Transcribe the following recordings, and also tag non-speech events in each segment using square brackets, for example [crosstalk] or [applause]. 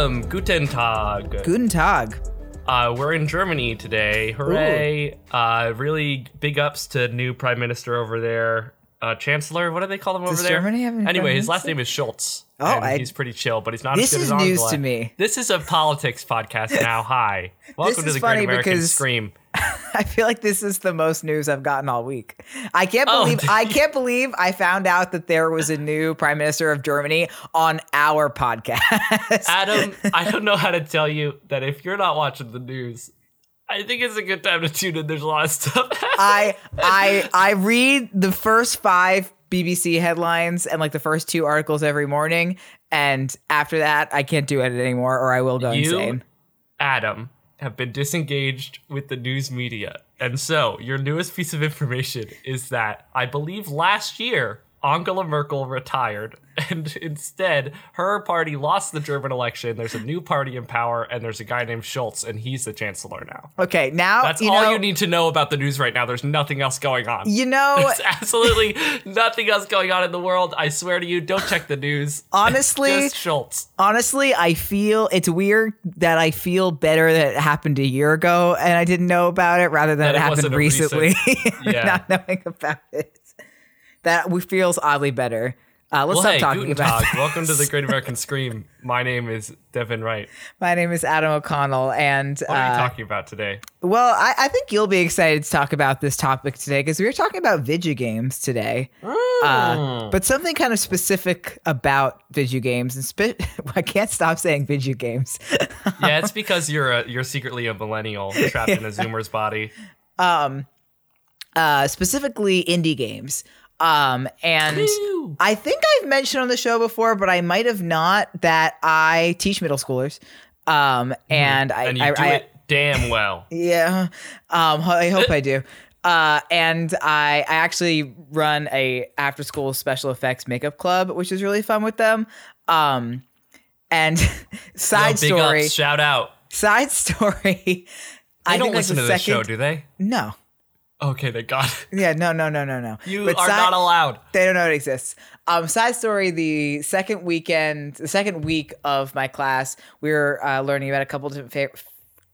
Adam, guten Tag. Guten Tag. Uh, we're in Germany today. Hooray! Uh, really big ups to new prime minister over there, uh, chancellor. What do they call him over Does there? Germany have anyway, his last name is Schultz. Oh, and I- he's pretty chill, but he's not This as good is as news Angela. to me. This is a politics podcast now. Hi, [laughs] welcome to the Great American Scream. [laughs] I feel like this is the most news I've gotten all week. I can't Oh, believe dude. I can't believe I found out that there was a new prime minister of Germany on our podcast. [laughs] Adam, I don't know how to tell you that if you're not watching the news, I think it's a good time to tune in. There's a lot of stuff. I [laughs] I I read the first 5 BBC headlines and like the first two articles every morning and after that I can't do it anymore or I will go you, insane. Adam, have been disengaged with the news media. And so, your newest piece of information is that I believe last year Angela Merkel retired, [laughs] and instead her party lost the German election. There's a new party in power, and there's a guy named Schultz, and he's the chancellor now. Okay, now That's you all know, you need to know about the news right now. There's nothing else going on. You know, [laughs] There's absolutely nothing else going on in the world. I swear to you, don't check the news. [laughs] Honestly, Just Schultz. honestly, I feel it's weird that I feel better that it happened a year ago and I didn't know about it rather than That it it happened recently. recent- Yeah. Not knowing about it. That we- feels oddly better. Uh, let's Well, stop hey, talking guten about Tag. Welcome to the Great [laughs] American Scream. My name is Devin Wright. My name is Adam O'Connell, and What are uh, you talking about today? well, I, I think you'll be excited to talk about this topic today because we were talking about video games today. Uh, but something kind of specific about video games, and spe- [laughs] I can't stop saying video games. [laughs] yeah, it's because you're a, you're secretly a millennial trapped in a Zoomer's body. uh, specifically indie games. Um, and. I think I've mentioned on the show before, but I might have not that I teach middle schoolers. Um, and I, And you I, do I- it damn well. [laughs] yeah, um, I hope I do. Uh, and I, I actually run a after school special effects makeup club, which is really fun with them. Um, and [laughs] side Yo, story, ups, shout out. side story. [laughs] I I don't listen to this show, do they? No, Okay, they got it. yeah, no, no, no, no, no. You But are side- not allowed. They don't know it exists. Um, side story: the second weekend, the second week of my class, we were uh, learning about a couple different, fa-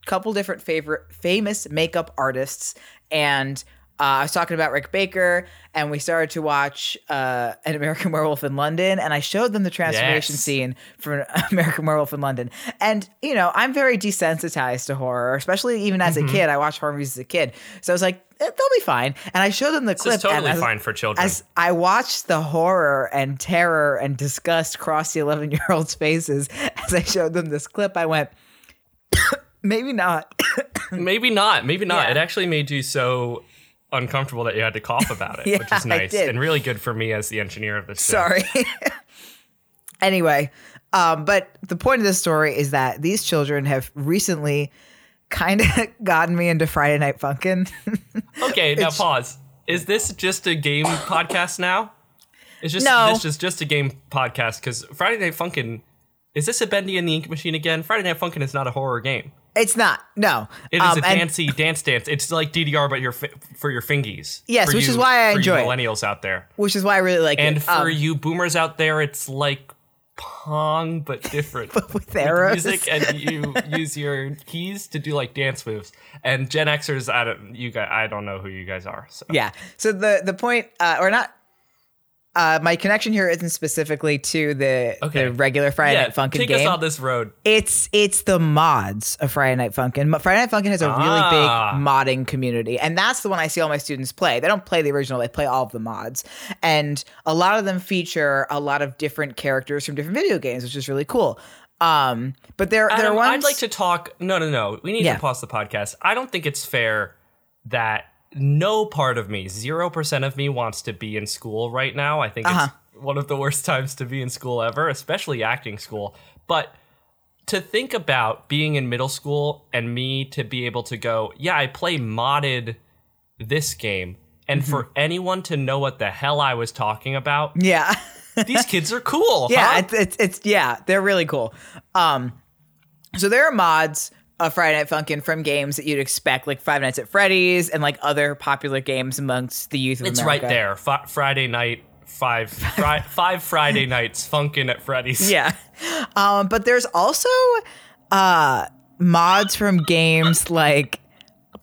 couple different favorite famous makeup artists, and uh, I was talking about Rick Baker, and we started to watch uh, an American Werewolf in London, and I showed them the transformation Yes. scene from [laughs] American Werewolf in London, and you know I'm very desensitized to horror, especially even as Mm-hmm. a kid. I watched horror movies as a kid, so I was like, eh, they'll be fine, and I showed them the This clip. is totally as- fine for children. as I watched the horror and terror and disgust cross the 11 year olds' faces [laughs] as I showed them this clip, I went, [coughs] maybe not. [coughs] maybe not. Maybe not. Yeah. It actually made you so uncomfortable that you had to cough about it, [laughs] Yeah, which is nice and really good for me as the engineer of this show. Sorry. [laughs] anyway, um, but the point of this story is that these children have recently kind of [laughs] gotten me into Friday Night Funkin'. Okay, now pause. Is this just a game podcast now? Is just No. this is just a game podcast? Because Friday Night Funkin' is this a Bendy and the Ink Machine again? Friday Night Funkin' is not a horror game. It's not, no. It is Um, a and- dancey dance dance. It's like DDR, but your fi- for your fingies. Yes, which you- is why I for enjoy you it. millennials out there. which is why I really like And it. for Um, you boomers out there, it's like Pong, but different. [laughs] with arrows. music, and [laughs] you use your keys to do like dance moves. And Gen Xers, I don't, you guys, I don't know who you guys are. So. Yeah. So the the point, uh, or not, uh, my connection here isn't specifically to the Okay. the regular Friday yeah, Night Funkin' take game. us on this road. It's it's the mods of Friday Night Funkin'. Friday Night Funkin' has a really Ah. big modding community, and that's the one I see all my students play. They don't play the original; they play all of the mods, and a lot of them feature a lot of different characters from different video games, which is really cool. Um, but there there are ones. I'd like to talk. No, no, no. We need Yeah. to pause the podcast. I don't think it's fair that no part of me, zero percent of me, wants to be in school right now. I think Uh-huh. it's one of the worst [laughs] times to be in school ever, especially acting school. But to think about being in middle school and me to be able to go, yeah, I play modded this game, and Mm-hmm. for anyone to know what the hell I was talking about, Yeah. [laughs] these kids are cool. [laughs] yeah, huh? it's, it's it's yeah, they're really cool. Um, so there are mods of Friday Night Funkin' from games that you'd expect, like Five Nights at Freddy's and like other popular games amongst the youth of it's America. right there. Fi Friday night, five, fri- [laughs] five Friday nights, funkin' at Freddy's. Yeah. Um, but there's also uh mods from games like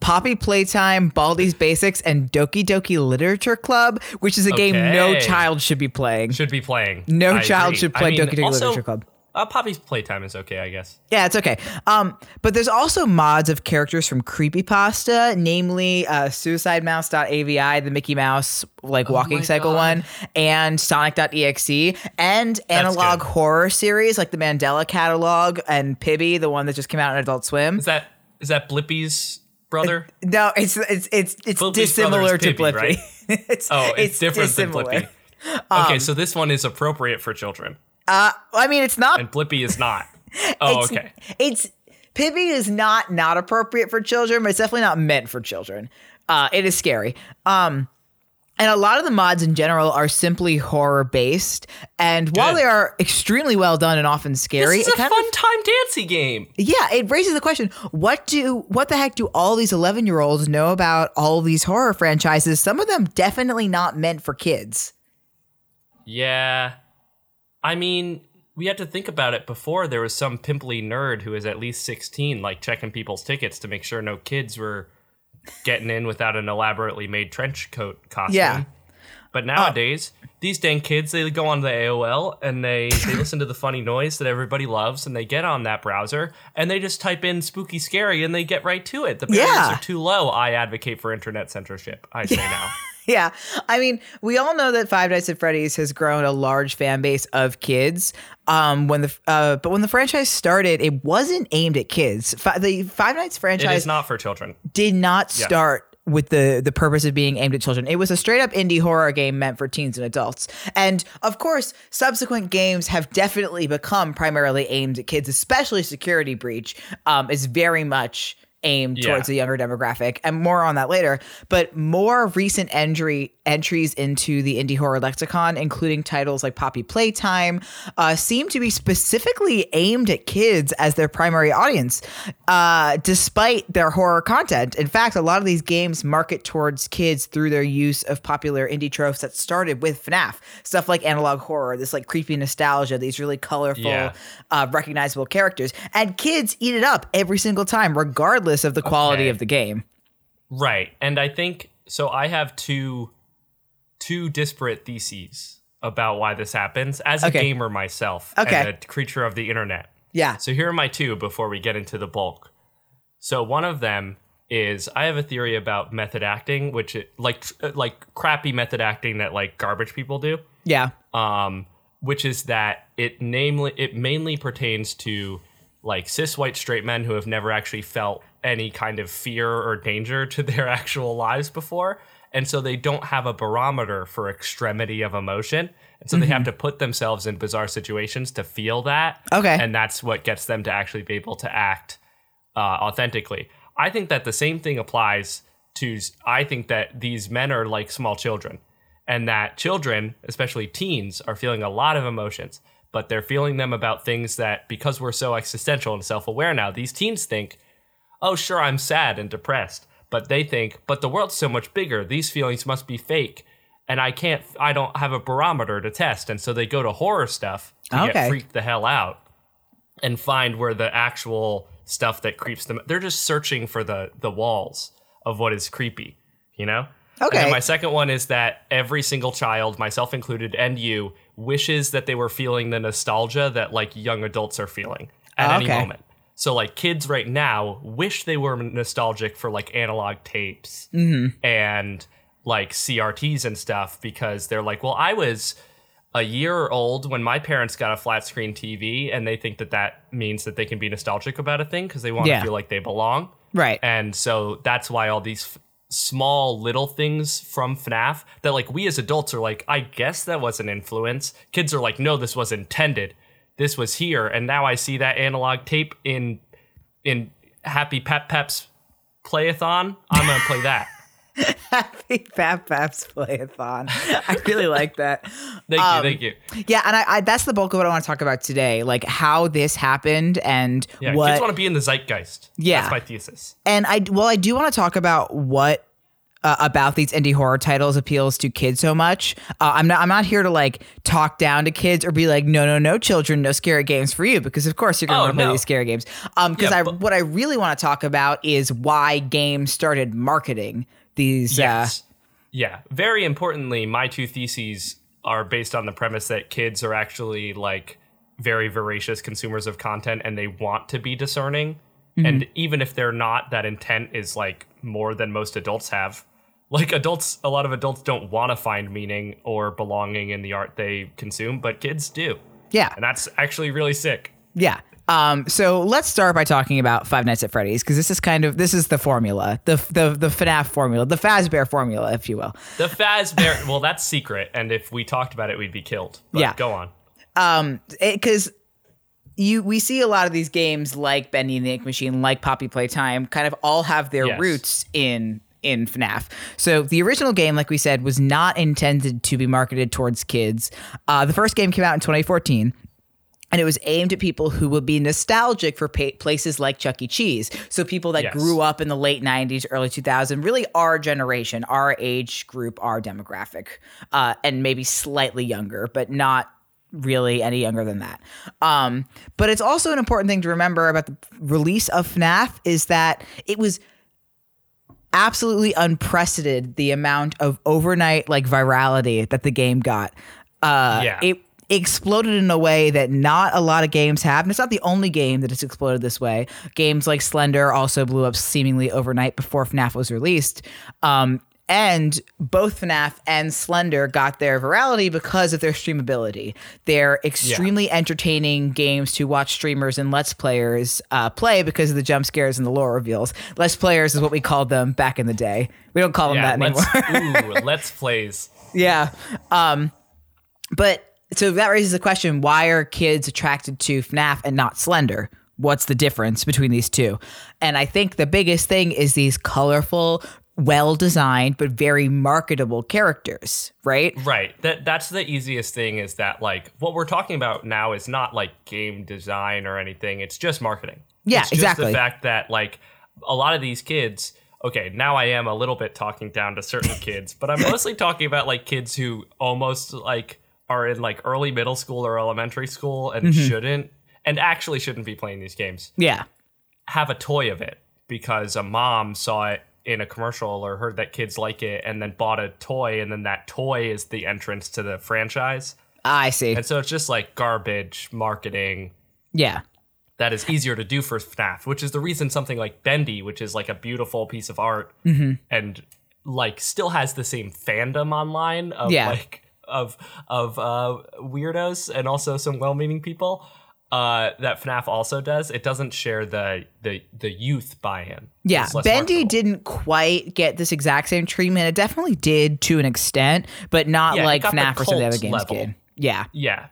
Poppy Playtime, Baldi's Basics, and Doki Doki Literature Club, which is a game no child should be playing. should be playing. No I child agree. should play I mean, Doki Doki also, Literature Club. Uh, Poppy's playtime is okay, I guess. Yeah, it's okay. Um, but there's also mods of characters from Creepypasta, namely uh, SuicideMouse.avi, the Mickey Mouse like walking Oh cycle God. one, and Sonic.exe, and analog good. horror series like the Mandela Catalog and Pibby, the one that just came out on Adult Swim. Is that is that Blippi's brother? No, it's it's it's it's Blippi's dissimilar brother to Pibby, Blippi. right? [laughs] it's Oh, it's, different dissimilar. than Blippi. Um, Okay, so this one is appropriate for children, Uh, I mean, it's not and Blippi is not. [laughs] Oh, it's, okay. It's Pibby is not not appropriate for children, but it's definitely not meant for children. Uh, it is scary. Um, and a lot of the mods in general are simply horror based. And while Good. they are extremely well done and often scary, it is a fun of time dancey game. yeah, it raises the question: what do what the heck do all these eleven year olds know about all these horror franchises? Some of them definitely not meant for kids. Yeah. I mean, we had to think about it before there was some pimply nerd who was at least 16, like checking people's tickets to make sure no kids were getting in without an elaborately made trench coat costume. Yeah. But oh. nowadays, these dang kids, they go on the AOL and they, they [laughs] listen to the funny noise that everybody loves and they get on that browser and they just type in spooky scary and they get right to it. The barriers Yeah. are too low. I advocate for internet censorship. I say [laughs] now. [laughs] Yeah. I mean, we all know that Five Nights at Freddy's has grown a large fan base of kids. Um, when the uh, but when the franchise started, it wasn't aimed at kids. Fi- the Five Nights franchise is not for children. did not Yeah. start with the the purpose of being aimed at children. It was a straight up indie horror game meant for teens and adults. And of course, subsequent games have definitely become primarily aimed at kids, especially Security Breach um, is very much aimed Yeah. towards a younger demographic and more on that later but more recent entry entries into the indie horror lexicon including titles like poppy playtime uh, seem to be specifically aimed at kids as their primary audience uh, despite their horror content in fact a lot of these games market towards kids through their use of popular indie tropes that started with fnaf stuff like analog horror this like creepy nostalgia these really colorful Yeah. uh, recognizable characters and kids eat it up every single time regardless of the quality Okay. of the game Right. And I think so I have two two disparate theses about why this happens as a gamer myself Okay. and a creature of the internet. yeah So here are my two before we get into the bulk. So one of them is I have a theory about method acting, which it, like like crappy method acting that like garbage people do. yeah Um, which is that it namely it mainly pertains to like cis white straight men who have never actually felt any kind of fear or danger to their [laughs] actual lives before. And so they don't have a barometer for extremity of emotion. And so they have to put themselves in bizarre situations to feel that. Okay. And that's what gets them to actually be able to act uh, authentically. I think that the same thing applies to, I think that these men are like small children and that children, especially teens, are feeling a lot of emotions, but they're feeling them about things that because we're so existential and self aware now, these teens think, oh, sure, I'm sad and depressed. But they think, but the world's so much bigger. These feelings must be fake. And I can't, I don't have a barometer to test. And so they go to horror stuff to Okay. get freaked the hell out and find where the actual stuff that creeps them, they're just searching for the, the walls of what is creepy, you know? Okay. my second one is that every single child, myself included, and you, wishes that they were feeling the nostalgia that like young adults are feeling at any Okay. moment. So like kids right now wish they were nostalgic for like analog tapes mm-hmm. and like CRTs and stuff because they're like, well, I was a year old when my parents got a flat screen TV, and they think that that means that they can be nostalgic about a thing because they want Yeah. to feel like they belong. right And so that's why all these f- small little things from FNAF that like we as adults are like, I guess that was an influence. Kids are like, no, this was intended this was here, and now I see that analog tape in in Happy Pep Pep's playathon. I'm gonna play that. [laughs] Happy Pap Paps Playathon. I really like that. [laughs] Thank Um, you, thank you. Yeah, and I, I that's the bulk of what I want to talk about today, like how this happened and Yeah, what kids want to be in the zeitgeist. Yeah. that's my thesis. and I well, I do want to talk about what uh, about these indie horror titles appeals to kids so much. Uh, I'm not I'm not here to like talk down to kids or be like no no no children no scary games for you because of course you're gonna Oh, want to play these scary games. Um, because Yeah, I but- what I really want to talk about is why games started marketing these. Yes. yeah. Very importantly, my two theses are based on the premise that kids are actually like very voracious consumers of content and they want to be discerning. Mm-hmm. And even if they're not, that intent is like more than most adults have. Like adults, a lot of adults don't want to find meaning or belonging in the art they consume, but kids do. Yeah, And that's actually really sick. Yeah. Um, so let's start by talking about Five Nights at Freddy's because this is kind of this is the formula, the the the FNAF formula, the Fazbear formula, if you will. The Fazbear, well, that's secret. And if we talked about it, we'd be killed. But Yeah. Go on. Um, because you we see a lot of these games like Bendy and the Ink Machine, like Poppy Playtime, kind of all have their Yes. roots in in FNAF. So the original game, like we said, was not intended to be marketed towards kids. Uh, the first game came out in 2014. And it was aimed at people who would be nostalgic for pa- places like Chuck E. Cheese. So people that Yes. grew up in the late 90s, early 2000s, really our generation, our age group, our demographic, uh, and maybe slightly younger, but not really any younger than that. Um, but it's also an important thing to remember about the release of FNAF is that it was absolutely unprecedented the amount of overnight like virality that the game got. Uh, Yeah. It exploded in a way that not a lot of games have. And it's not the only game that has exploded this way. Games like Slender also blew up seemingly overnight before FNAF was released. Um, and both FNAF and Slender got their virality because of their streamability. They're extremely entertaining games to watch streamers and Let's Players uh, play because of the jump scares and the lore reveals. Let's Players is what we called them back in the day. We don't call them Yeah, that anymore. let's, [laughs] ooh, let's plays. Yeah. Um, but so that raises the question why are kids attracted to FNAF and not Slender? What's the difference between these two? And I think the biggest thing is these colorful, well designed, but very marketable characters, right? Right. That that's the easiest thing is that like what we're talking about now is not like game design or anything. It's just marketing. Yeah, it's just exactly. the fact that like a lot of these kids okay, now I am a little bit talking down to certain [laughs] kids, but I'm mostly talking about like kids who almost like are in like early middle school or elementary school and Mm-hmm. shouldn't and actually shouldn't be playing these games. Yeah. Have a toy of it because a mom saw it in a commercial or heard that kids like it and then bought a toy and then that toy is the entrance to the franchise. I see. And so it's just like garbage marketing Yeah. that is easier to do for FNAF, which is the reason something like Bendy, which is like a beautiful piece of art Mm-hmm. and like still has the same fandom online of Yeah. like of of uh weirdos and also some well-meaning people uh that FNAF also does. It doesn't share the the the youth buy-in. Yeah, Bendy marketable. didn't quite get this exact same treatment. It definitely did to an extent, but not Yeah, like FNAF or some of the other games level. did. Yeah, Yeah.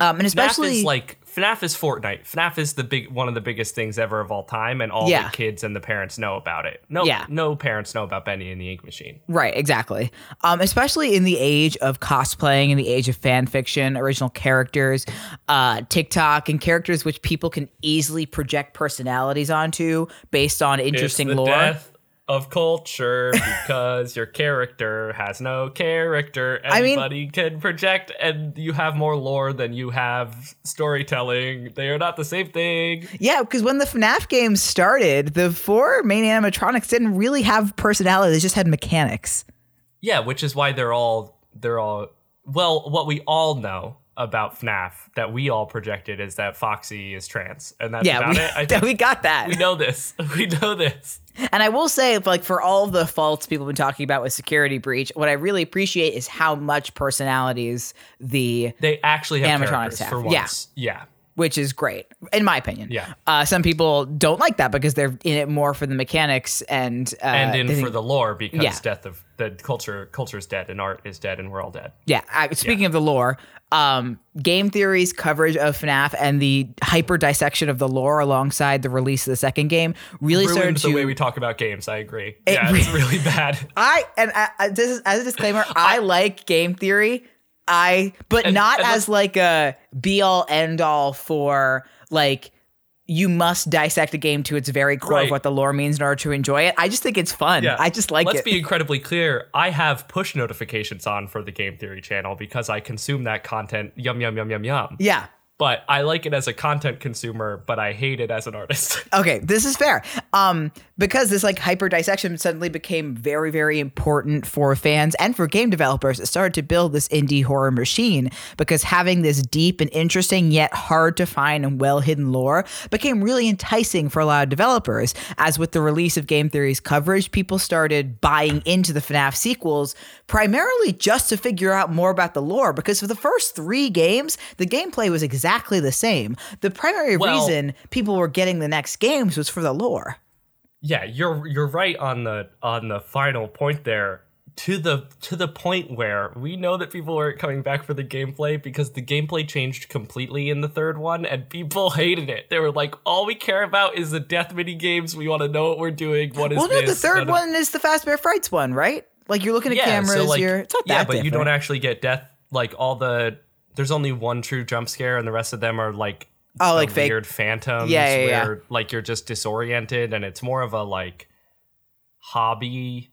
um, and FNAF especially is like FNAF is Fortnite. FNAF is the big one of the biggest things ever of all time, and all Yeah. the kids and the parents know about it. No, Yeah. no parents know about Bendy and the Ink Machine. Right, exactly. Um, especially in the age of cosplaying, in the age of fan fiction, original characters, uh, TikTok, and characters which people can easily project personalities onto based on interesting lore. death of culture because your character has no character. I mean- Anybody can project, and you have more lore than you have storytelling. They are not the same thing. Yeah, because when the FNAF games started, the four main animatronics didn't really have personality; they just had mechanics. Yeah, which is why they're all they're all well. What we all know about FNAF that we all projected is that Foxy is trans, and that's Yeah, about we, it. I [laughs] think we got that. we know this. [laughs] We know this. And I will say, like for all the faults people have been talking about with Security Breach, what I really appreciate is how much personalities the They actually have Animatronics have, for yeah. once. Yeah. Which is great in my opinion. Yeah. Uh, some people don't like that because they're in it more for the mechanics and uh, and in think- for the lore because Yeah. death of the culture culture is dead and art is dead and we're all dead. Yeah. I, speaking of the lore, um, game theory's coverage of FNAF and the hyper dissection of the lore alongside the release of the second game really started Ruined to. the way we talk about games. I agree. yeah, re- it's really [laughs] bad. I and I, I, this is, as a disclaimer, [laughs] I like game theory. I but And- not and as like a be all end all for like you must dissect a game to its very core of what the lore means in order to enjoy it. I just think it's fun. Yeah. I just like Let's it. be incredibly clear. I have push notifications on for the Game Theory channel because I consume that content. Yum yum yum yum yum. yeah. But I like it as a content consumer, but I hate it as an artist. [laughs] Okay, this is fair. Um, because this like hyper dissection suddenly became very, very important for fans and for game developers. It started to build this indie horror machine because having this deep and interesting yet hard to find and well hidden lore became really enticing for a lot of developers. As with the release of Game Theory's coverage, people started buying into the FNAF sequels primarily just to figure out more about the lore. Because for the first three games, the gameplay was exactly the same. The primary Well- reason people were getting the next games was for the lore. Yeah, you're you're right on the on the final point there. To the to the point where we know that people aren't coming back for the gameplay because the gameplay changed completely in the third one and people [laughs] hated it. They were like, all we care about is the death mini games. We want to know what we're doing. What is Well, no, the third one is the Fazbear Frights one, right? Like you're looking at cameras, you're it's not yeah, that but you don't actually get death. Like all the there's only one true jump scare, and the rest of them are like Oh, like fake- weird phantoms. Yeah, yeah, yeah. where like you're just disoriented, and it's more of a like hobby.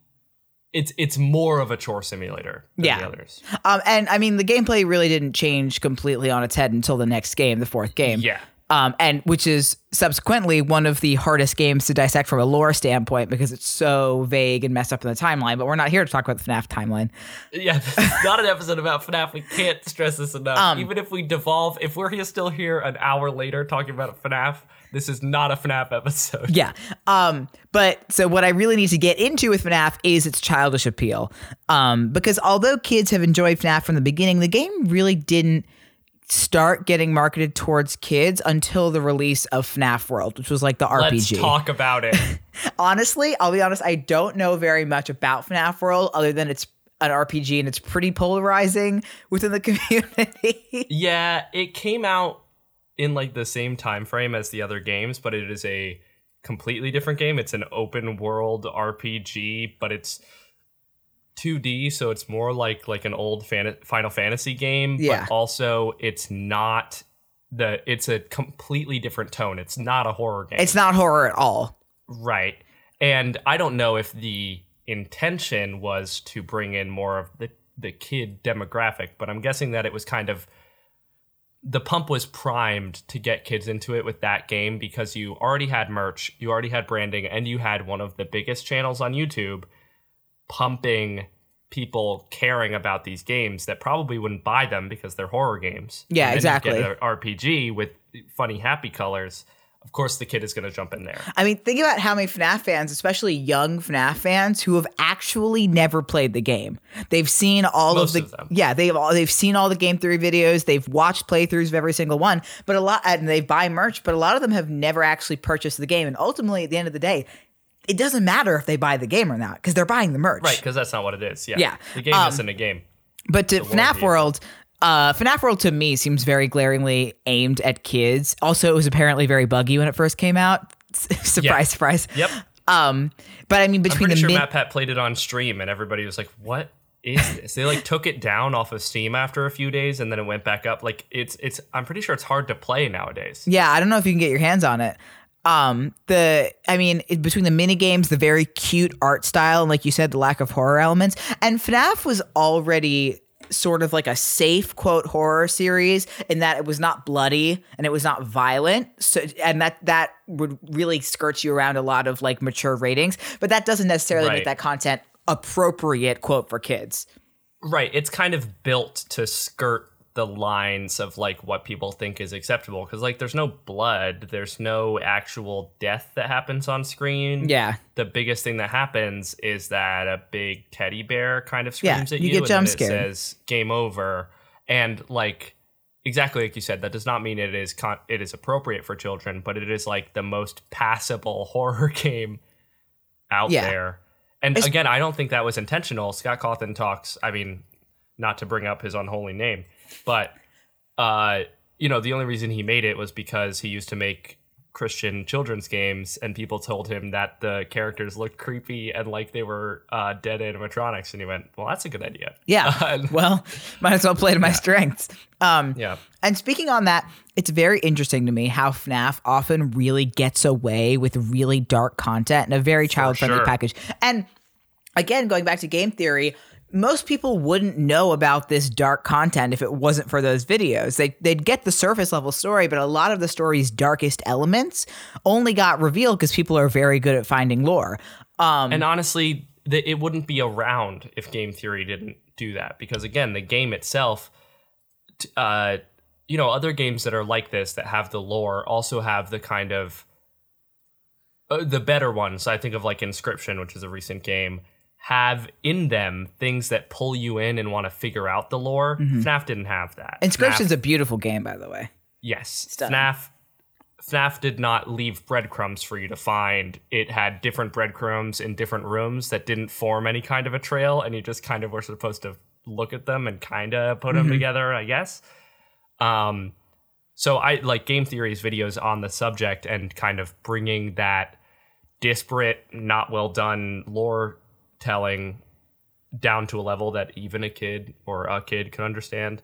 It's it's more of a chore simulator. Than Yeah. the others. Um, and I mean, the gameplay really didn't change completely on its head until the next game, the fourth game. Yeah. Um, and which is subsequently one of the hardest games to dissect from a lore standpoint because it's so vague and messed up in the timeline. But we're not here to talk about the FNAF timeline. Yeah, this [laughs] is not an episode about FNAF. We can't stress this enough. Um, Even if we devolve, if we're here still here an hour later talking about FNAF, this is not a FNAF episode. Yeah. Um, but so what I really need to get into with FNAF is its childish appeal. Um, because although kids have enjoyed FNAF from the beginning, the game really didn't start getting marketed towards kids until the release of FNAF World, which was like the Let's RPG. talk about it. [laughs] Honestly, I'll be honest, I don't know very much about FNAF World other than it's an RPG and it's pretty polarizing within the [laughs] community. Yeah, it came out in like the same time frame as the other games, but it is a completely different game. It's an open world RPG, but it's 2D, so it's more like like an old fan- Final Fantasy game, Yeah. but also it's not the it's a completely different tone. It's not a horror game. it's not horror at all. Right. And I don't know if the intention was to bring in more of the, the kid demographic, but I'm guessing that it was kind of the pump was primed to get kids into it with that game because you already had merch, you already had branding, and you had one of the biggest channels on YouTube pumping people caring about these games that probably wouldn't buy them because they're horror games. Yeah, then you exactly. Get an RPG with funny, happy colors. Of course, the kid is going to jump in there. I mean, think about how many FNAF fans, especially young FNAF fans, who have actually never played the game. They've seen all Most of of the them. yeah, they've all they've seen all the game theory videos. They've watched playthroughs of every single one, but a lot and they buy merch, but a lot of them have never actually purchased the game. And ultimately, at the end of the day, it doesn't matter if they buy the game or not because they're buying the merch. Right, because that's not what it is. Yeah. Yeah. The game Um, isn't a game. But to FNAF. World, uh, FNAF World to me seems very glaringly aimed at kids. Also, it was apparently very buggy when it first came out. [laughs] surprise, Yeah. surprise. Yep. Um, but I mean, I'm between pretty the sure mid- Matt Pat played it on stream and everybody was like, what is this? they like took it down off of Steam after a few days and then it went back up. Like it's it's I'm pretty sure it's hard to play nowadays. Yeah, I don't know if you can get your hands on it. Um, the I mean, between the mini games, the very cute art style, and like you said, the lack of horror elements, and FNAF was already sort of like a safe quote horror series in that it was not bloody and it was not violent. So and that that would really skirt you around a lot of like mature ratings. But that doesn't necessarily make that content appropriate quote for kids. Right. It's kind of built to skirt the lines of like what people think is acceptable because like there's no blood, there's no actual death that happens on screen. yeah the biggest thing that happens is that a big teddy bear kind of Yeah, screams at you you, get and jump scared. it says game over and like exactly like you said, that does not mean it is con- it is appropriate for children, but it is like the most passable [laughs] horror game out Yeah. there. And It's- again, I don't think that was intentional. Scott Cawthon talks. I mean, not to bring up his unholy name, but uh, you know, the only reason he made it was because he used to make Christian children's games, and people told him that the characters looked creepy and like they were uh, dead animatronics, and he went, "Well, that's a good idea." Yeah. [laughs] Well, [laughs] might as well play to my strengths. Um, yeah. And speaking on that, it's very interesting to me how FNAF often really gets away with really dark content in a very child friendly sure. package. And again, going back to game theory, most people wouldn't know about this dark content if it wasn't for those videos. They, they'd get the surface level story, but a lot of the story's darkest elements only got revealed because people are very good at finding lore. Um, And honestly, the, it wouldn't be around if game theory didn't do that because again, the game itself, t- uh, you know, other games that are like this that have the lore also have the kind of uh, the better ones. I think of like Inscryption, which is a recent game, have in them things that pull you in and want to figure out the lore. FNAF didn't have that. Inscryption's FNAF, a beautiful game, by the way. yes. FNAF. FNAF did not leave breadcrumbs for you to find. It had different breadcrumbs in different rooms that didn't form any kind of a trail, and you just kind of were supposed to look at them and kind of put them together, I guess. Um, so I like game theories videos on the subject and kind of bringing that disparate, not well done lore telling down to a level that even a kid or a kid can understand.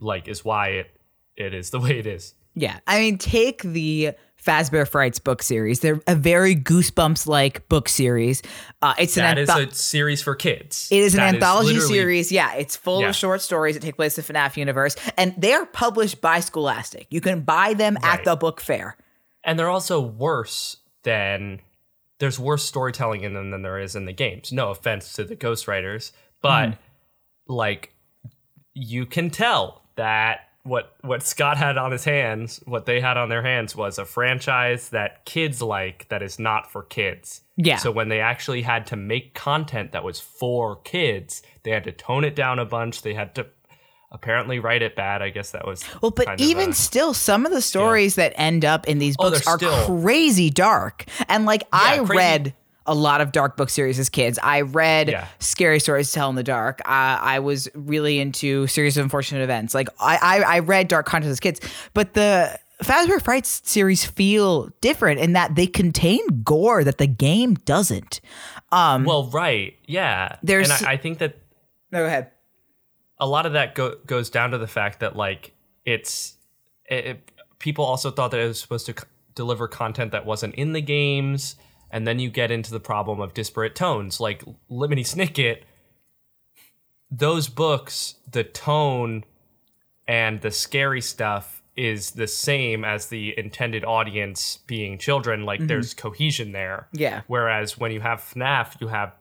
Like is why it it is the way it is. Yeah. I mean, take the Fazbear Frights book series. They're a very Goosebumps like book series. Uh, it's an That is antho- a series for kids. it is an anthology literally- series. Yeah, it's full Yeah. of short stories that take place in the FNAF universe, and they are published by Scholastic. You can buy them at the book fair. and they're also worse than there's worse storytelling in them than there is in the games. No offense to the ghostwriters, but hmm. like you can tell that what what Scott had on his hands, what they had on their hands was a franchise that kids like that is not for kids. Yeah. So when they actually had to make content that was for kids, they had to tone it down a bunch. They had to apparently write it bad. I guess that was Well, but even a- still, some of the stories that end up in these Oh, books they're still- crazy dark. And like, I crazy. read a lot of dark book series as kids. I read Yeah. Scary Stories to Tell in the Dark. Uh, I was really into Series of Unfortunate Events. Like, I, I, I read dark content as kids. But the Fazbear Frights series feel different in that they contain gore that the game doesn't. Um, well, right, yeah. There's- and I, I think that no, go ahead. A lot of that go- goes down to the fact that like it's it, it- people also thought that it was supposed to c- deliver content that wasn't in the games and then you get into the problem of disparate tones like lemony snicket. Those books the tone and the scary stuff is the same as the intended audience being children like mm-hmm. there's cohesion there. Yeah. whereas when you have fnaf you have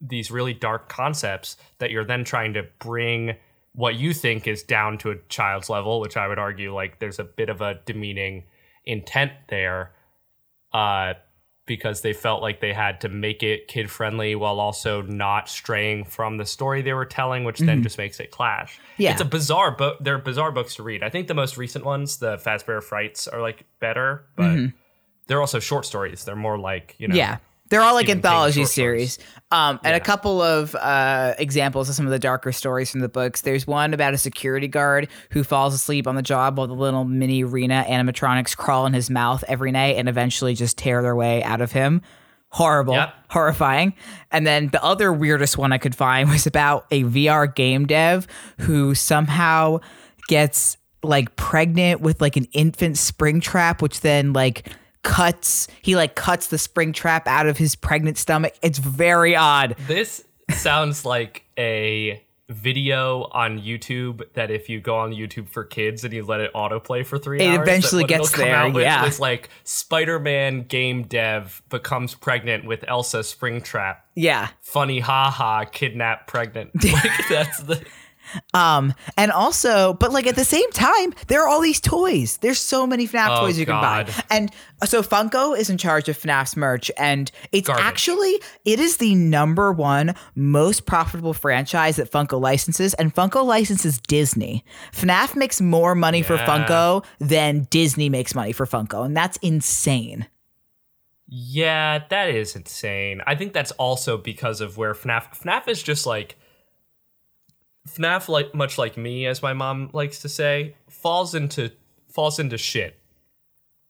these really dark concepts that you're then trying to bring what you think is down to a child's level, which I would argue like there's a bit of a demeaning intent there, uh, because they felt like they had to make it kid friendly while also not straying from the story they were telling, which then just makes it clash. Yeah. it's a bizarre book. They're bizarre books to read. I think the most recent ones, the Fazbear Frights, are like better, but they're also short stories. They're more like you know, Yeah. They're all like Stephen anthology series. Um, and a couple of uh, examples of some of the darker stories from the books. There's one about a security guard who falls asleep on the job while the little Minireena animatronics crawl in his mouth every night and eventually just tear their way out of him. Horrible, Yep. horrifying. And then the other weirdest one I could find [laughs] was about a VR game dev who somehow gets like pregnant with like an infant Springtrap, which then like cuts he like cuts the Springtrap out of his pregnant stomach. It's very odd. This sounds like a video on YouTube that if you go on YouTube for kids and you let it autoplay for three It hours, eventually gets there, out with yeah. is like Spider-Man game dev becomes pregnant with Elsa Springtrap. Yeah. Funny haha, kidnap pregnant. [laughs] like that's the Um, and also, but like at the same time, there are all these toys. There's so many FNAF Oh, toys you can buy. And so Funko is in charge of FNAF's merch, and it's Garbage. actually it is the number one most profitable franchise that Funko licenses, and Funko licenses Disney. FNAF makes more money for Funko than Disney makes money for Funko, and that's insane. Yeah, that is insane. I think that's also because of where FNAF FNAF is just like FNAF like much like me as my mom likes to say, falls into falls into shit.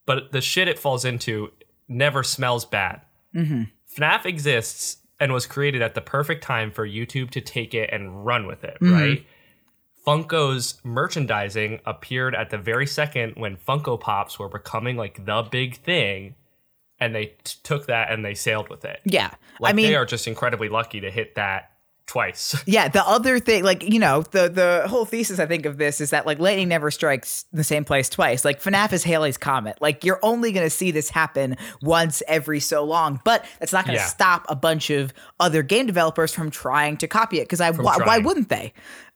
But the shit it falls into never smells bad. Mm-hmm. FNAF exists and was created at the perfect time for YouTube to take it and run with it, right? Funko's merchandising appeared at the very second when Funko Pops were becoming like the big thing, and they t- took that and they sailed with it. Yeah, Like I mean, they are just incredibly lucky to hit that twice. [laughs] Yeah, the other thing, like you know, the the whole thesis I think of this is that like lightning never strikes the same place twice. Like FNAF is Halley's comet. Like you're only going to see this happen once every so long, but that's not going to Yeah. stop a bunch of other game developers from trying to copy it. Because I why, why wouldn't they?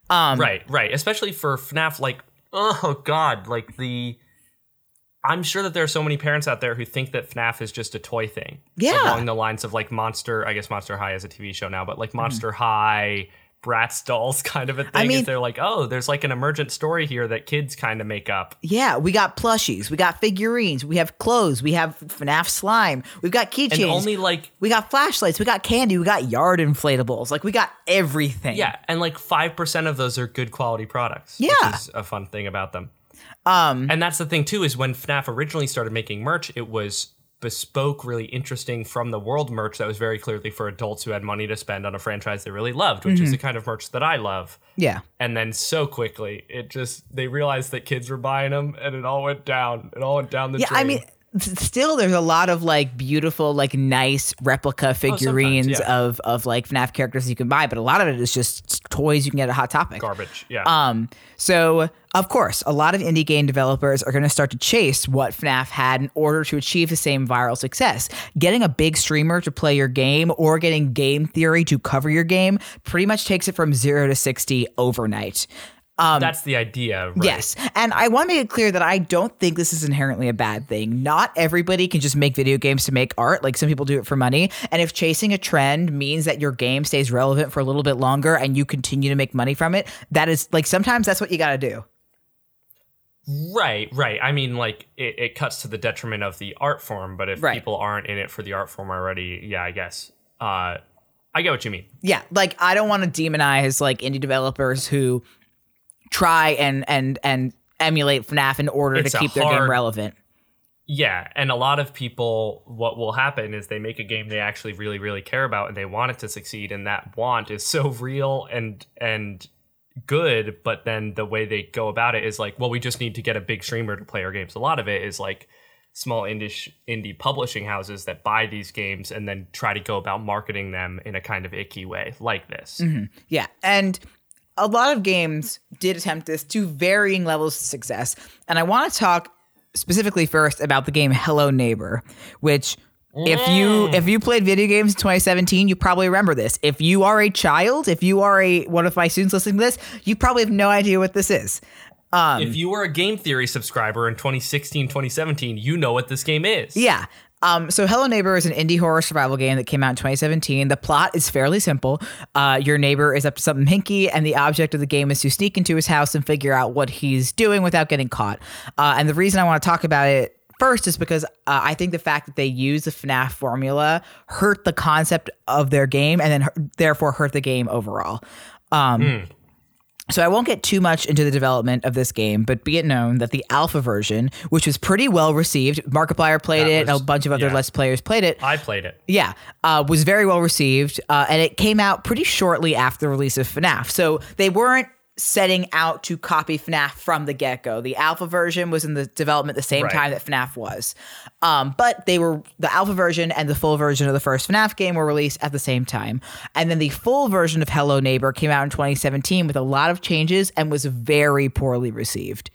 Um, right, right. Especially for FNAF, like, oh god, like the. I'm sure that there are so many parents out there who think that FNAF is just a toy thing. Yeah. Along the lines of like Monster, I guess Monster High is a TV show now, but Mm-hmm. like Monster High, Bratz dolls [laughs] kind of a thing. I mean- they're like, oh, there's like an emergent story here that kids kind of make up. Yeah, we got plushies, we got figurines, we have clothes, we have FNAF slime, we've got And keychains, only like we got flashlights, we got candy, we got yard inflatables. Like we got everything. Yeah, and like five percent of those are good quality products. Yeah. which is a fun thing about them. Um, and that's the thing too is when FNAF originally started making merch, it was bespoke, really interesting from the world merch that was very clearly for adults who had money to spend on a franchise they really loved, which Mm-hmm. is the kind of merch that I love. yeah. And then so quickly, it just they realized that kids were buying them, and it all went down. It all went down the Yeah, drain. I mean, still there's a lot of like beautiful, like nice replica figurines Oh, yeah. of of like FNAF characters you can buy, but a lot of it is just toys you can get at Hot Topic. garbage. Yeah. Um, so of course, a lot of indie game developers are going to start to chase what FNAF had in order to achieve the same viral success. Getting a big streamer to play your game or getting game theory to cover your game pretty much takes it from zero to sixty overnight. That's the idea. Right? Yes. And I want to make it clear that I don't think this is inherently a bad thing. Not everybody can just make video games to make art. Like some people do it for money. And if chasing a trend means that your game stays relevant for a little bit longer and you continue to make money from it, that is like sometimes that's what you got to do. Right, right. I mean, like it, it cuts to the detriment of the art form, but if Right. people aren't in it for the art form already, yeah, I guess. Uh, I get what you mean. Yeah. Like I don't want to demonize like indie developers who try and and and emulate FNAF in order It's to keep their game relevant. Yeah, and a lot of people, what will happen is they make a game they actually really, really care about, and they want it to succeed, and that want is so real and and good. But then the way they go about it is like, well, we just need to get a big streamer to play our games. A lot of it is like small indie indie publishing houses that buy these games and then try to go about marketing them in a kind of icky way, like this. Mm-hmm. Yeah. And a lot of games did attempt this to varying levels of success. And I want to talk specifically first about the game Hello Neighbor, which if you mm. if you played video games in 2017, you probably remember this. If you are a child, if you are a one of my students listening to this, you probably have no idea what this is. Um, if you were a game theory subscriber in 2016 2017 you know what this game is Yeah. Um, so Hello Neighbor is an indie horror survival game that came out in 2017. The plot is fairly simple. Uh, your neighbor is up to something hinky, and the object of the game is to sneak into his house and figure out what he's doing without getting caught. Uh, and the reason I want to talk about it first is because uh, I think the fact that they use the FNAF formula hurt the concept of their game, and then therefore hurt the game overall. Um, so I won't get too much into the development of this game, but be it known that the alpha version, which was pretty well received, Markiplier played That it, and a bunch of other yeah. Let's Players played it. i played it Yeah, uh, was very well received, uh, and it came out pretty shortly after the release of FNAF. So they weren't setting out to copy FNAF from the get go. The alpha version was in the development the same Right. time that FNAF was, um, but they were the alpha version and the full version of the first FNAF game were released at the same time. And then the full version of Hello Neighbor came out in 2017 with a lot of changes and was very poorly received.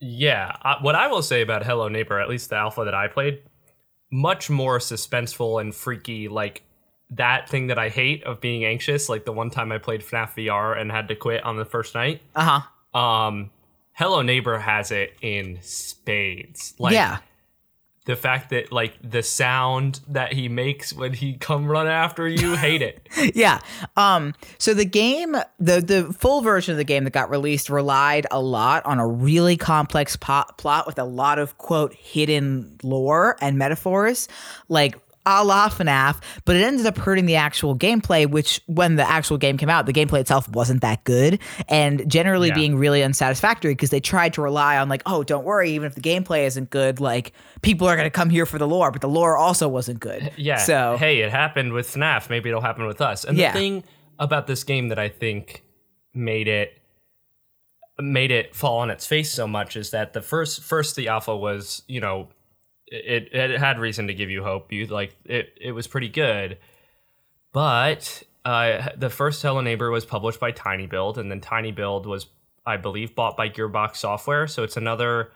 Yeah, uh, what I will say about Hello Neighbor, at least the alpha that I played, much more suspenseful and freaky. Like that thing that I hate of being anxious, like the one time I played FNAF VR and had to quit on the first night. Uh huh. Um, Hello Neighbor has it in spades. Like, yeah. the fact that like the sound that he makes when he come run after you [laughs] hate it yeah. Um, so the game, the the full version of the game that got released relied a lot on a really complex pot, plot with a lot of quote hidden lore and metaphors, like a la FNAF, but it ended up hurting the actual gameplay, which when the actual game came out, the gameplay itself wasn't that good and generally Yeah. being really unsatisfactory because they tried to rely on like, oh, don't worry, even if the gameplay isn't good, like people are gonna come here for the lore, but the lore also wasn't good. [laughs] yeah So hey it happened with FNAF maybe it'll happen with us and Yeah. the thing about this game that i think made it made it fall on its face so much is that the first first the alpha was you know it it had reason to give you hope you like it it was pretty good but uh, the first Hello Neighbor was published by tinyBuild, and then tinyBuild was, I believe, bought by Gearbox Software. So it's another,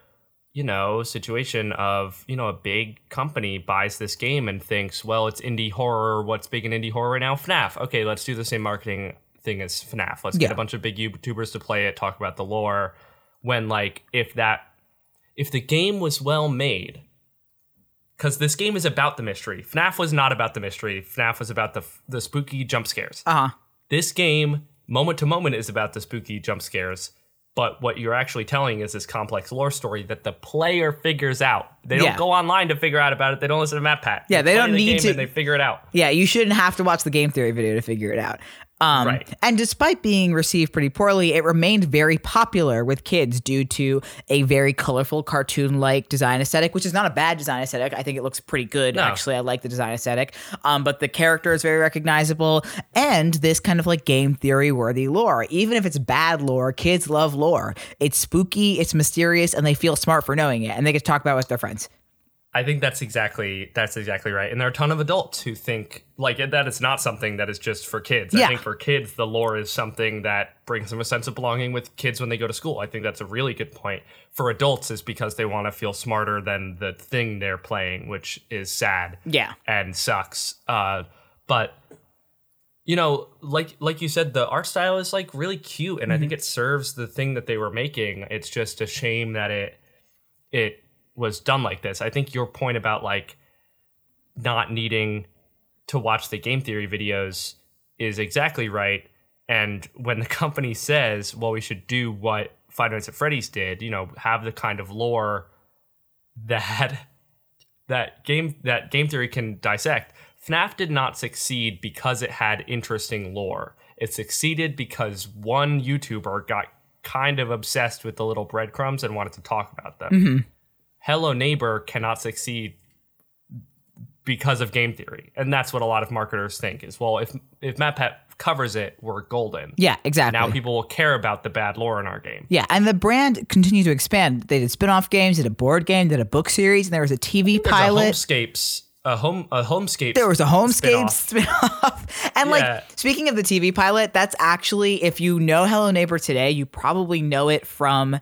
you know, situation of you know a big company buys this game and thinks, well, it's indie horror. What's big in indie horror right now? FNAF. Okay, let's do the same marketing thing as FNAF. Let's Yeah. get a bunch of big YouTubers to play it, talk about the lore. When like if that, if the game was well made, because this game is about the mystery. FNAF was not about the mystery. FNAF was about the the spooky jump scares. uh huh. This game, moment to moment, is about the spooky jump scares. But what you're actually telling is this complex lore story that the player figures out. They don't go online to figure out about it. They don't listen to MatPat. Yeah, they play don't the need game to- And they figure it out. Yeah, you shouldn't have to watch the game theory video to figure it out. Um, Right. And despite being received pretty poorly, it remained very popular with kids due to a very colorful cartoon like design aesthetic, which is not a bad design aesthetic. I think it looks pretty good. No. Actually, I like the design aesthetic. Um, but the character is very recognizable and this kind of like game theory worthy lore. Even if it's bad lore, kids love lore. It's spooky, it's mysterious, and they feel smart for knowing it. And they get to talk about it with their friends. I think that's exactly that's exactly right. And there are a ton of adults who think like that it's not something that is just for kids. Yeah. I think for kids the lore is something that brings them a sense of belonging with kids when they go to school. I think that's a really good point. For adults is because they want to feel smarter than the thing they're playing, which is sad. Yeah. And sucks. Uh but you know, like like you said, the art style is like really cute, and I think it serves the thing that they were making. It's just a shame that it it was done like this. I think your point about like not needing to watch the game theory videos is exactly right. And when the [laughs] company says, "Well, we should do what Five Nights at Freddy's did," you know, have the kind of lore that [laughs] that game that game theory can dissect. FNAF did not succeed because it had interesting lore. It succeeded because one YouTuber got kind of obsessed with the little breadcrumbs and wanted to talk about them. Mm-hmm. Hello Neighbor cannot succeed because of game theory. And that's what a lot of marketers think is well, if if MatPat covers it, we're golden. Yeah, exactly. Now people will care about the bad lore in our game. Yeah, and the brand continued to expand. They did spin-off games, did a board game, did a book series, and there was a TV pilot. a homescapes a home a homescape there was a Homescape spin-off. [laughs] spin-off. and Yeah. like speaking of the TV pilot, that's actually if you know Hello Neighbor today, you probably know it from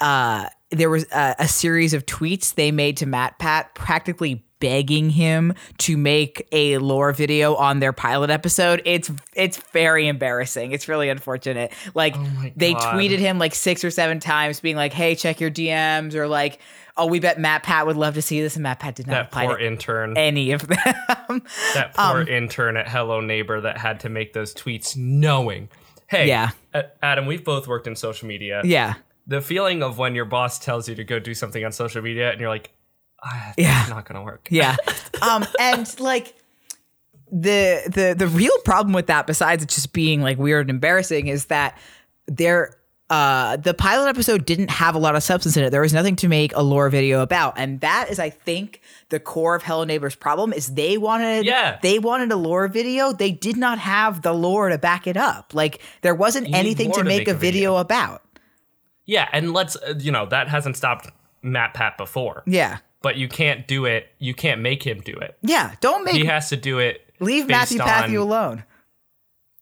uh there was a, a series of tweets they made to MatPat practically begging him to make a lore video on their pilot episode. It's it's very embarrassing. It's really unfortunate. Like Oh they tweeted him like six or seven times being like, "Hey, check your DMs," or like, "Oh, we bet MatPat would love to see this," and MatPat did not That poor intern. any of them. [laughs] that Um, poor intern at Hello Neighbor that had to make those tweets knowing. Hey, Yeah. Adam, we've both worked in social media. yeah. The feeling of when your boss tells you to go do something on social media and you're like, ah, Yeah. not going to work. Yeah. [laughs] Um, and like the the the real problem with that, besides it just being like weird and embarrassing, is that there uh the pilot episode didn't have a lot of substance in it. There was nothing to make a lore video about. And that is, I think, the core of Hello Neighbor's problem is they wanted Yeah. they wanted a lore video. They did not have the lore to back it up. Like there wasn't You anything lore to to make, make a a video, video. about. Yeah, and let's, uh, you know, that hasn't stopped MatPat before. Yeah. But you can't do it. You can't make him do it. Yeah. Don't make He has to do it. leave Matthew on- alone.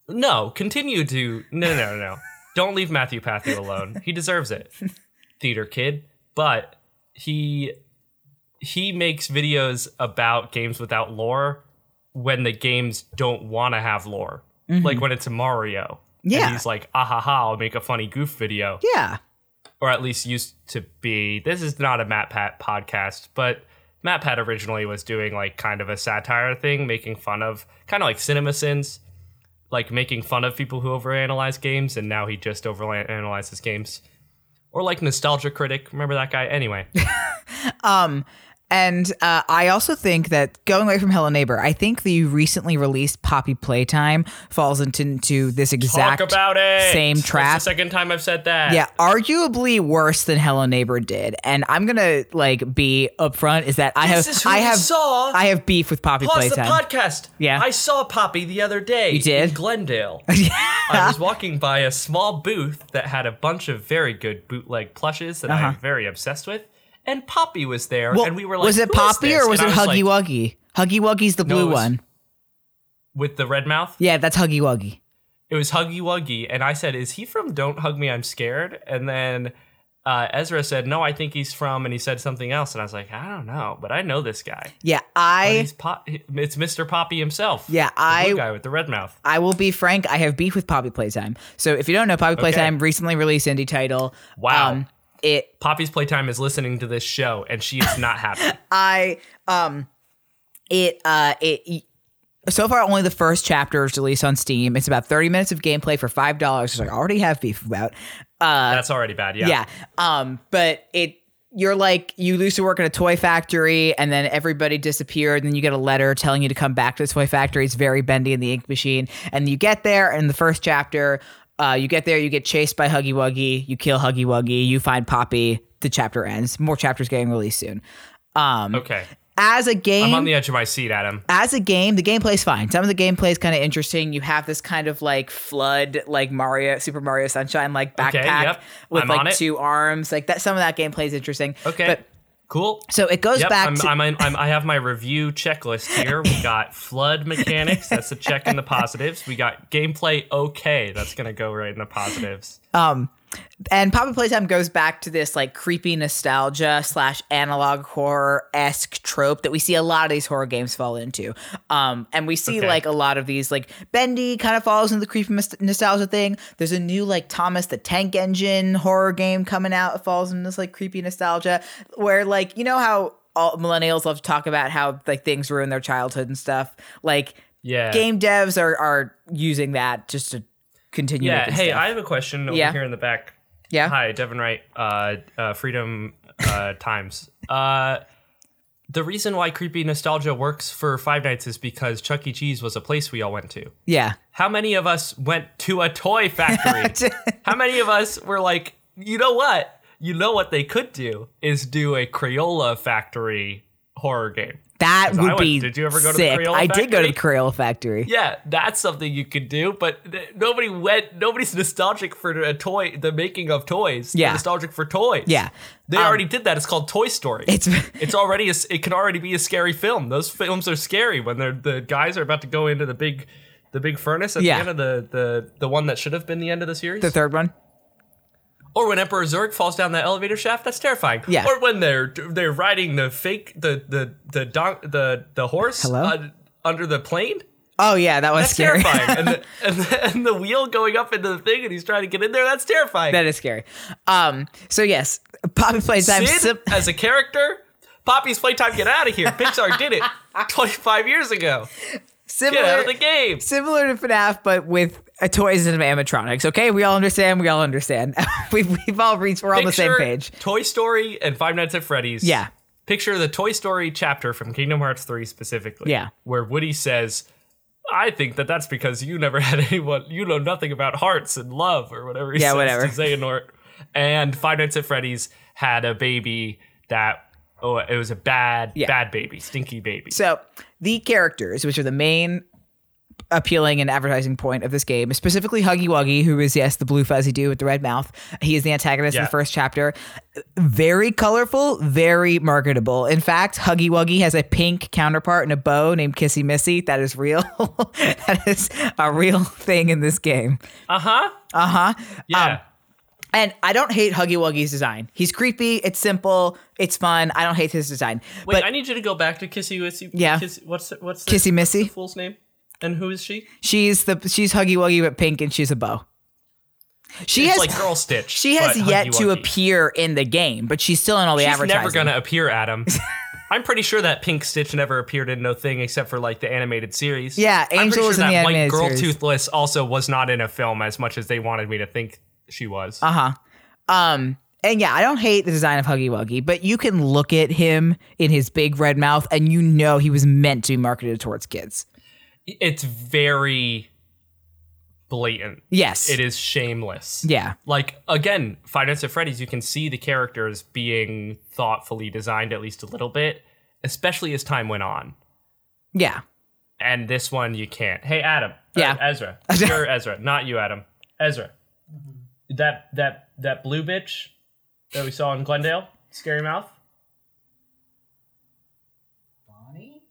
No, continue to no no no no. [laughs] Don't leave Matthew Patthew alone. He deserves it. [laughs] Theater kid, but he he makes videos about games without lore when the games don't want to have lore. Like when it's a Mario. and Yeah. he's like, ah ha ha, I'll make a funny goof video. Yeah. Or at least used to be. This is not a MatPat podcast, but MatPat originally was doing like kind of a satire thing, making fun of kind of like cinema sins, like making fun of people who overanalyze games, and now he just overanalyzes games. Or like Nostalgia Critic, remember that guy? Anyway, [laughs] um, And uh, I also think that going away from Hello Neighbor, I think the recently released Poppy Playtime falls into, into this exact talk about it. same That's trap. the second time I've said that. Yeah, arguably worse than Hello Neighbor did. And I'm gonna like be upfront is that I have This is who I have saw. I have beef with Poppy Pause the podcast. Yeah. I saw Poppy the other day. You did? In Glendale. [laughs] I was walking by a small booth that had a bunch of very good bootleg plushes that I'm very obsessed with. And Poppy was there. Well, and we were like, was it Poppy or was And it Huggy like, Wuggy? Huggy Wuggy's the blue was- one. with the red mouth? Yeah, that's Huggy Wuggy. It was Huggy Wuggy, and I said, "Is he from Don't Hug Me, I'm Scared?" And then uh, Ezra said, "No, I think he's from," and he said something else, and I was like, "I don't know, but I know this guy. Yeah, I Pop- it's Mr. Poppy himself. Yeah, I- guy with the red mouth. I will be frank. I have beef with Poppy Playtime. So if you don't know, Poppy Playtime recently released indie title. Wow. Um, it Poppy's playtime is listening to this show, and she is not happy. [laughs] I um it uh it so far only the first chapter is released on Steam. It's about 30 minutes of gameplay for five dollars, which I already have beef about. Uh That's already bad. Yeah. Yeah. Um, but it you're like you used to work in a toy factory and then everybody disappeared and then you get a letter telling you to come back to the toy factory. It's very Bendy and the Ink Machine. And you get there and the first chapter, uh, you get there, you get chased by Huggy Wuggy, you kill Huggy Wuggy, you find Poppy, the chapter ends. More chapters getting released soon. Um Okay. as a game I'm on the edge of my seat, Adam. as a game, the gameplay's fine. Some of the gameplay is kind of interesting. You have this kind of like FLUDD, like Mario, Super Mario Sunshine, like backpack Okay, yep. with I'm like two arms. Like that. Some of that gameplay is interesting. Okay. but cool. so it goes Yep, back I'm, to I'm, I'm, I have my review checklist here. We got [laughs] FLUDD mechanics. That's a check in the positives. We got gameplay okay. That's going to go right in the positives. Um, and Poppy Playtime goes back to this like creepy nostalgia slash analog horror esque trope that we see a lot of these horror games fall into. Um, and we see Okay. like a lot of these like Bendy kind of falls into the creepy nostalgia thing. There's a new like Thomas the Tank Engine horror game coming out. It falls into this like creepy nostalgia where like you know how all millennials love to talk about how like things ruin their childhood and stuff. Like Yeah. game devs are are using that just to continue. Yeah. Hey, stuff. I have a question over Yeah. here in the back. yeah. Hi, Devin Wright, uh, uh, Freedom uh, [laughs] Times. Uh, the reason why creepy nostalgia works for Five Nights is because Chuck E. Cheese was a place we all went to. Yeah. How many of us went to a toy [laughs] factory? [laughs] How many of us were like, you know what? You know what they could do is do a Crayola factory horror game. That would went- be did you ever go to the sick. Crayola I did go to the factory? Crayola factory. Yeah, that's something you could do, but th- nobody went. Nobody's nostalgic for a toy, the making of toys. They're Yeah. nostalgic for toys. Yeah. they Um, already did that. It's called Toy Story. It's [laughs] it's already a, it can already be a scary film. Those films are scary when they're the guys are about to go into the big the big furnace at Yeah. the end of the the the one that should have been the end of the series. the third one. Or when Emperor Zurg falls down that elevator shaft, that's terrifying. Yeah. Or when they're they're riding the fake the the the don, the the horse uh, under the plane. Oh yeah, that was That's scary. terrifying. and, the, [laughs] and, the, and the wheel going up into the thing and he's trying to get in there. That's terrifying. that is scary. Um. So yes, Poppy Playtime. Sid, sim- as a character, Poppy's playtime. Get out of here. Pixar did it [laughs] 25 years ago. Get out of the game. similar to FNAF, but with uh, toys and animatronics. Okay, we all understand. We all understand. [laughs] we've we've all reached. We're on the same page. Toy Story and Five Nights at Freddy's. Yeah. Picture the Toy Story chapter from Kingdom Hearts 3 specifically. Yeah. Where Woody says, I think that that's because you never [laughs] had anyone, you know nothing about hearts and love or whatever he Yeah, says whatever. to Xehanort. And Five Nights at Freddy's had a baby that, oh, it was a bad, Yeah. bad baby, stinky baby. So the characters, which are the main appealing and advertising point of this game, specifically Huggy Wuggy, who is yes the blue fuzzy dude with the red mouth. He is the antagonist in the first chapter. Very colorful, very marketable. In fact, Huggy Wuggy has a pink counterpart and a bow named Kissy Missy. That is real. [laughs] that is a real thing in this game. Uh huh. Uh huh. Yeah. And I don't hate Huggy Wuggy's design. He's creepy. It's simple. It's fun. I don't hate his design. Wait, but I need you to go back to Kissy Wissy. Yeah. Kiss, what's what's the, Kissy Missy? what's the fool's name? And who is she? she's the she's Huggy Wuggy but pink, and she's a bow. She It's has like Girl Stitch. she has yet to appear in the game, but she's still in all the She's advertising. never gonna appear, Adam. [laughs] I'm pretty sure that Pink Stitch never appeared in no thing except for like the animated series. Yeah, I'm Angel pretty was sure in the that White animated Girl series. Toothless also was not in a film as much as they wanted me to think she was. Uh huh. Um, and yeah, I don't hate the design of Huggy Wuggy, but you can look at him in his big red mouth and you know he was meant to be marketed towards kids. it's very blatant. Yes. It is shameless. Yeah. Like again, Five Nights at Freddy's, you can see the characters being thoughtfully designed at least a little bit, especially as time went on. Yeah. And this one you can't. Hey Adam. Yeah. Uh, Ezra. [laughs] You're Ezra, not you, Adam. Ezra. That that that blue bitch that we saw in Glendale, Scary Mouth. Bonnie?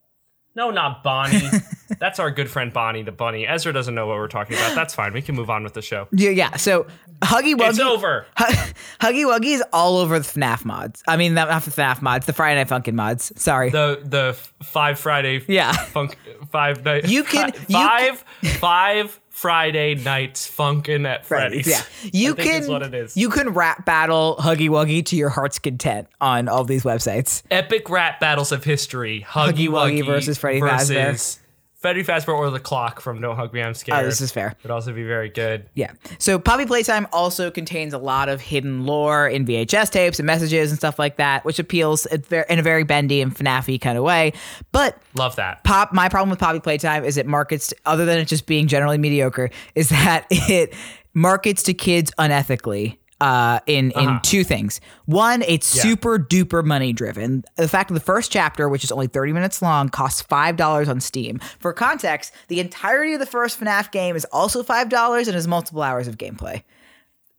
No, not Bonnie. [laughs] That's our good friend Bonnie the bunny. Ezra doesn't know what we're talking about. That's fine. We can move on with the show. Yeah. Yeah. So Huggy Wuggy. It's over. [laughs] Huggy Wuggy is all over the FNAF mods. I mean, not the FNAF mods, the Friday Night Funkin' mods. Sorry. The the five Friday Yeah. funk five night You can- fi- you five five Friday nights funkin' at Freddy's. Yeah, [laughs] you can. what it is. You can rap battle Huggy Wuggy to your heart's content on all these websites. Epic rap battles of history. Huggy, Huggy Wuggy Wuggy versus Freddy versus Fazbear. Freddy Fazbear or the clock from Don't Hug Me, I'm Scared. Oh, this is fair. It would also be very good. Yeah. So Poppy Playtime also contains a lot of hidden lore in VHS tapes and messages and stuff like that, which appeals in in a very bendy and FNAFy kind of way. But Love that. pop my problem with Poppy Playtime is it markets other than it just being generally mediocre is that [laughs] it markets to kids unethically uh, in in two things. One, it's Yeah. super duper money driven. The fact of the first chapter, which is only 30 minutes long, costs $5 on Steam. For context, the entirety of the first FNAF game is also $5 and has multiple hours of gameplay.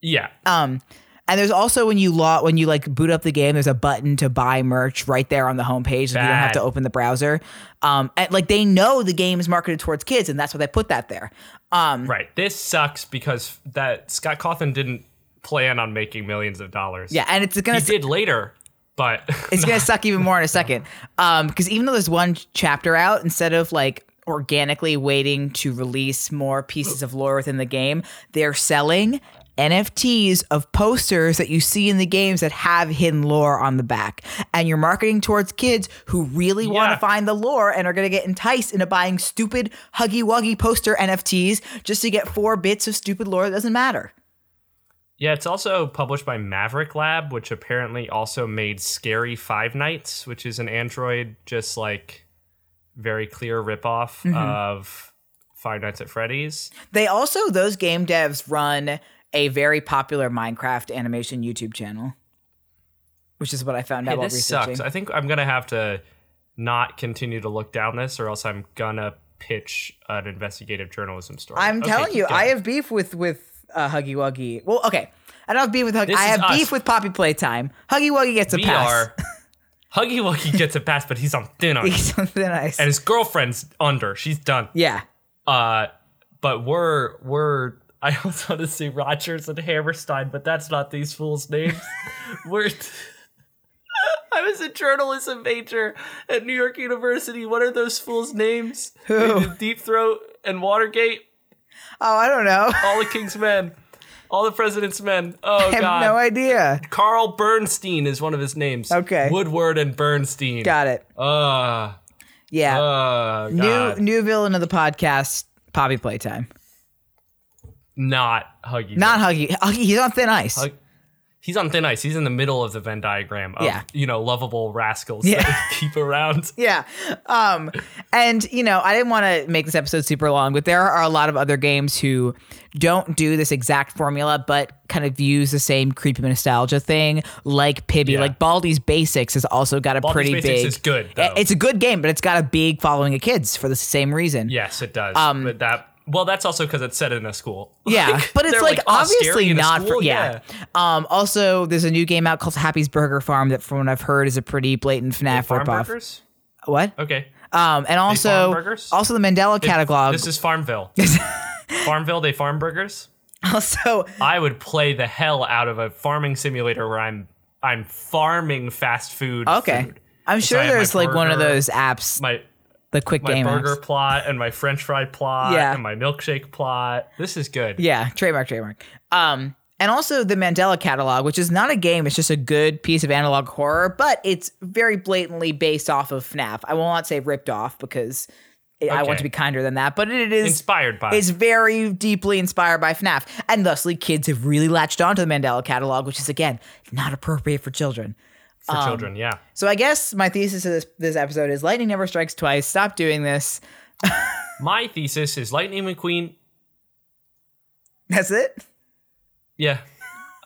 Yeah. Um, and there's also when you log when you like boot up the game, there's a button to buy merch right there on the homepage. So you don't have to open the browser. Um, and like they know the game is marketed towards kids, and that's why they put that there. Um, right. This sucks because that Scott Cawthon didn't plan on making millions of dollars. yeah, and it's gonna He did later, but [laughs] it's gonna suck even more in a [laughs] second. Um, because even though there's one chapter out, instead of like organically waiting to release more pieces of lore within the game, they're selling NFTs of posters that you see in the games that have hidden lore on the back. And you're marketing towards kids who really want to find the lore and are going to get enticed into buying stupid Huggy Wuggy poster NFTs just to get four bits of stupid lore that doesn't matter. Yeah, it's also published by Maverick Lab, which apparently also made Scary Five Nights, which is an Android just like very clear ripoff Mm-hmm. of Five Nights at Freddy's. They also, those game devs run a very popular Minecraft animation YouTube channel, which is what I found out Hey, while this researching. sucks. I think I'm gonna have to not continue to look down this, or else I'm gonna pitch an investigative journalism story. I'm Okay, telling you, going. I have beef with with uh, Huggy Wuggy. Well, okay, I don't have beef with Huggy. This I have beef with Poppy Playtime. Huggy Wuggy gets a we pass. are. [laughs] Huggy Wuggy gets a pass, but he's on thin ice, He's something nice. and his girlfriend's under. She's done. yeah, Uh, but we're we're. I also want to say Rodgers and Hammerstein, but that's not these fools' names. [laughs] we're. [laughs] I was a journalism major at New York University. What are those fools' names? Who? Deep Throat and Watergate. Oh, I don't know. All the [laughs] King's Men. All the President's Men. Oh I have God. no idea. Carl Bernstein is one of his names. Okay. Woodward and Bernstein. Got it. Uh, Yeah. uh, new God. new villain of the podcast, Poppy Playtime. Not Huggy. Not Huggy. Huggy. He's on thin ice. Hug- He's on thin ice. He's in the middle of the Venn diagram of, Yeah. you know, lovable rascals Yeah. that [laughs] keep around. Yeah. Um, and you know, I didn't want to make this episode super long, but there are a lot of other games who don't do this exact formula, but kind of use the same creepy nostalgia thing, like Pibby. Yeah. Like Baldi's Basics has also got a Baldi's pretty Basics big. is good, though. It's a good game, but it's got a big following of kids for the same reason. Yes, it does. Um, but that, well, that's also because it's set in a school. [laughs] Yeah, Like, but it's like, "Oh, obviously scary in a not school?" for yeah. Um, also, there's a new game out called Happy's Burger Farm that, from what I've heard, is a pretty blatant FNAF Farm ripoff. burgers? What? Okay. Um, and also, also the Mandela catalog. This is Farmville. [laughs] Farmville, they farm burgers? Also, I would play the hell out of a farming simulator where I'm I'm farming fast food. okay. food. I'm sure there's like one of those apps, My the quick my game burger apps. plot and my French fry plot Yeah. and my milkshake plot. This is good. Yeah, trademark, trademark. Um, and also the Mandela Catalog, which is not a game; it's just a good piece of analog horror, but it's very blatantly based off of FNAF. I will not say ripped off because it, I want to be kinder than that, but it is Inspired by. It's very deeply inspired by FNAF, and thusly, kids have really latched onto the Mandela Catalog, which is again not appropriate for children. For um, children, yeah. So I guess my thesis of this, this episode is lightning never strikes twice. Stop doing this. [laughs] My thesis is Lightning McQueen. That's it. Yeah. [laughs]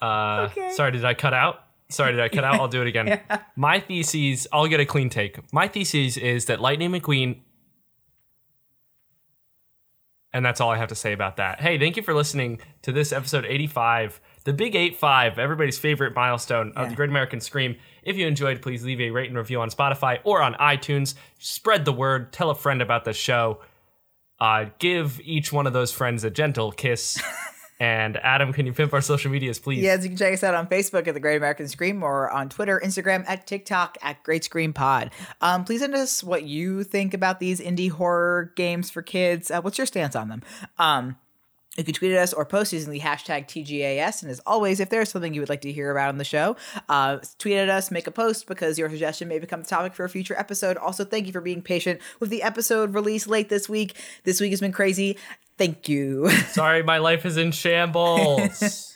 Uh, Okay. Sorry, did I cut out? Sorry, did I cut out? I'll do it again. [laughs] My thesis, I'll get a clean take. My thesis is that Lightning McQueen. And that's all I have to say about that. Hey, thank you for listening to this episode 85, the Big 85, everybody's favorite milestone of the Great American Scream. If you enjoyed, please leave a rate and review on Spotify or on iTunes. Spread the word, tell a friend about the show. Uh, give each one of those friends a gentle kiss. [laughs] and Adam, can you pimp our social medias, please? Yes, you can check us out on Facebook at the Great American Scream or on Twitter, Instagram, at TikTok at Great Scream Pod. Um, please send us what you think about these indie horror games for kids. Uh, what's your stance on them? Um, you can tweet at us or post using the hashtag TGAS. And as always, if there's something you would like to hear about on the show, uh, tweet at us, make a post because your suggestion may become the topic for a future episode. Also, thank you for being patient with the episode release late this week. This week has been crazy. Thank you. [laughs] Sorry, my life is in shambles.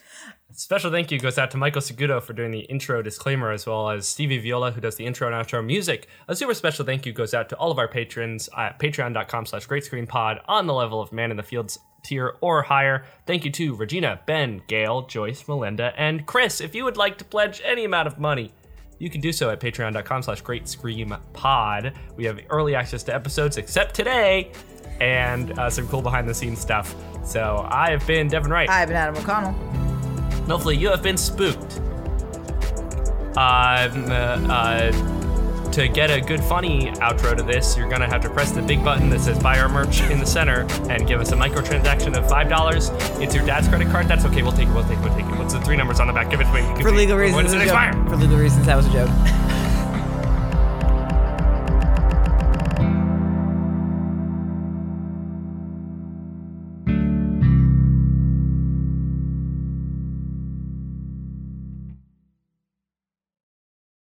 Special thank you goes out to Michael Segudo for doing the intro disclaimer, as well as Stevie Viola, who does the intro and outro music. A super special thank you goes out to all of our patrons at patreon.com slash great scream pod on the level of man in the fields tier or higher. Thank you to Regina, Ben, Gail, Joyce, Melinda, and Chris. If you would like to pledge any amount of money, you can do so at patreon.com slash great scream pod. We have early access to episodes, except today, and uh, some cool behind the scenes stuff. So I have been Devin Wright. I've been Adam O'Connell. Hopefully you have been spooked. Um, uh, uh, to get a good funny outro to this, you're gonna have to press the big button that says buy our merch in the center and give us a microtransaction of five dollars. It's your dad's credit card. That's okay. We'll take it. We'll take it. We'll take it. What's the three numbers on the back? Give it to me. For legal When reasons, does it it joke. For legal reasons, that was a joke. [laughs]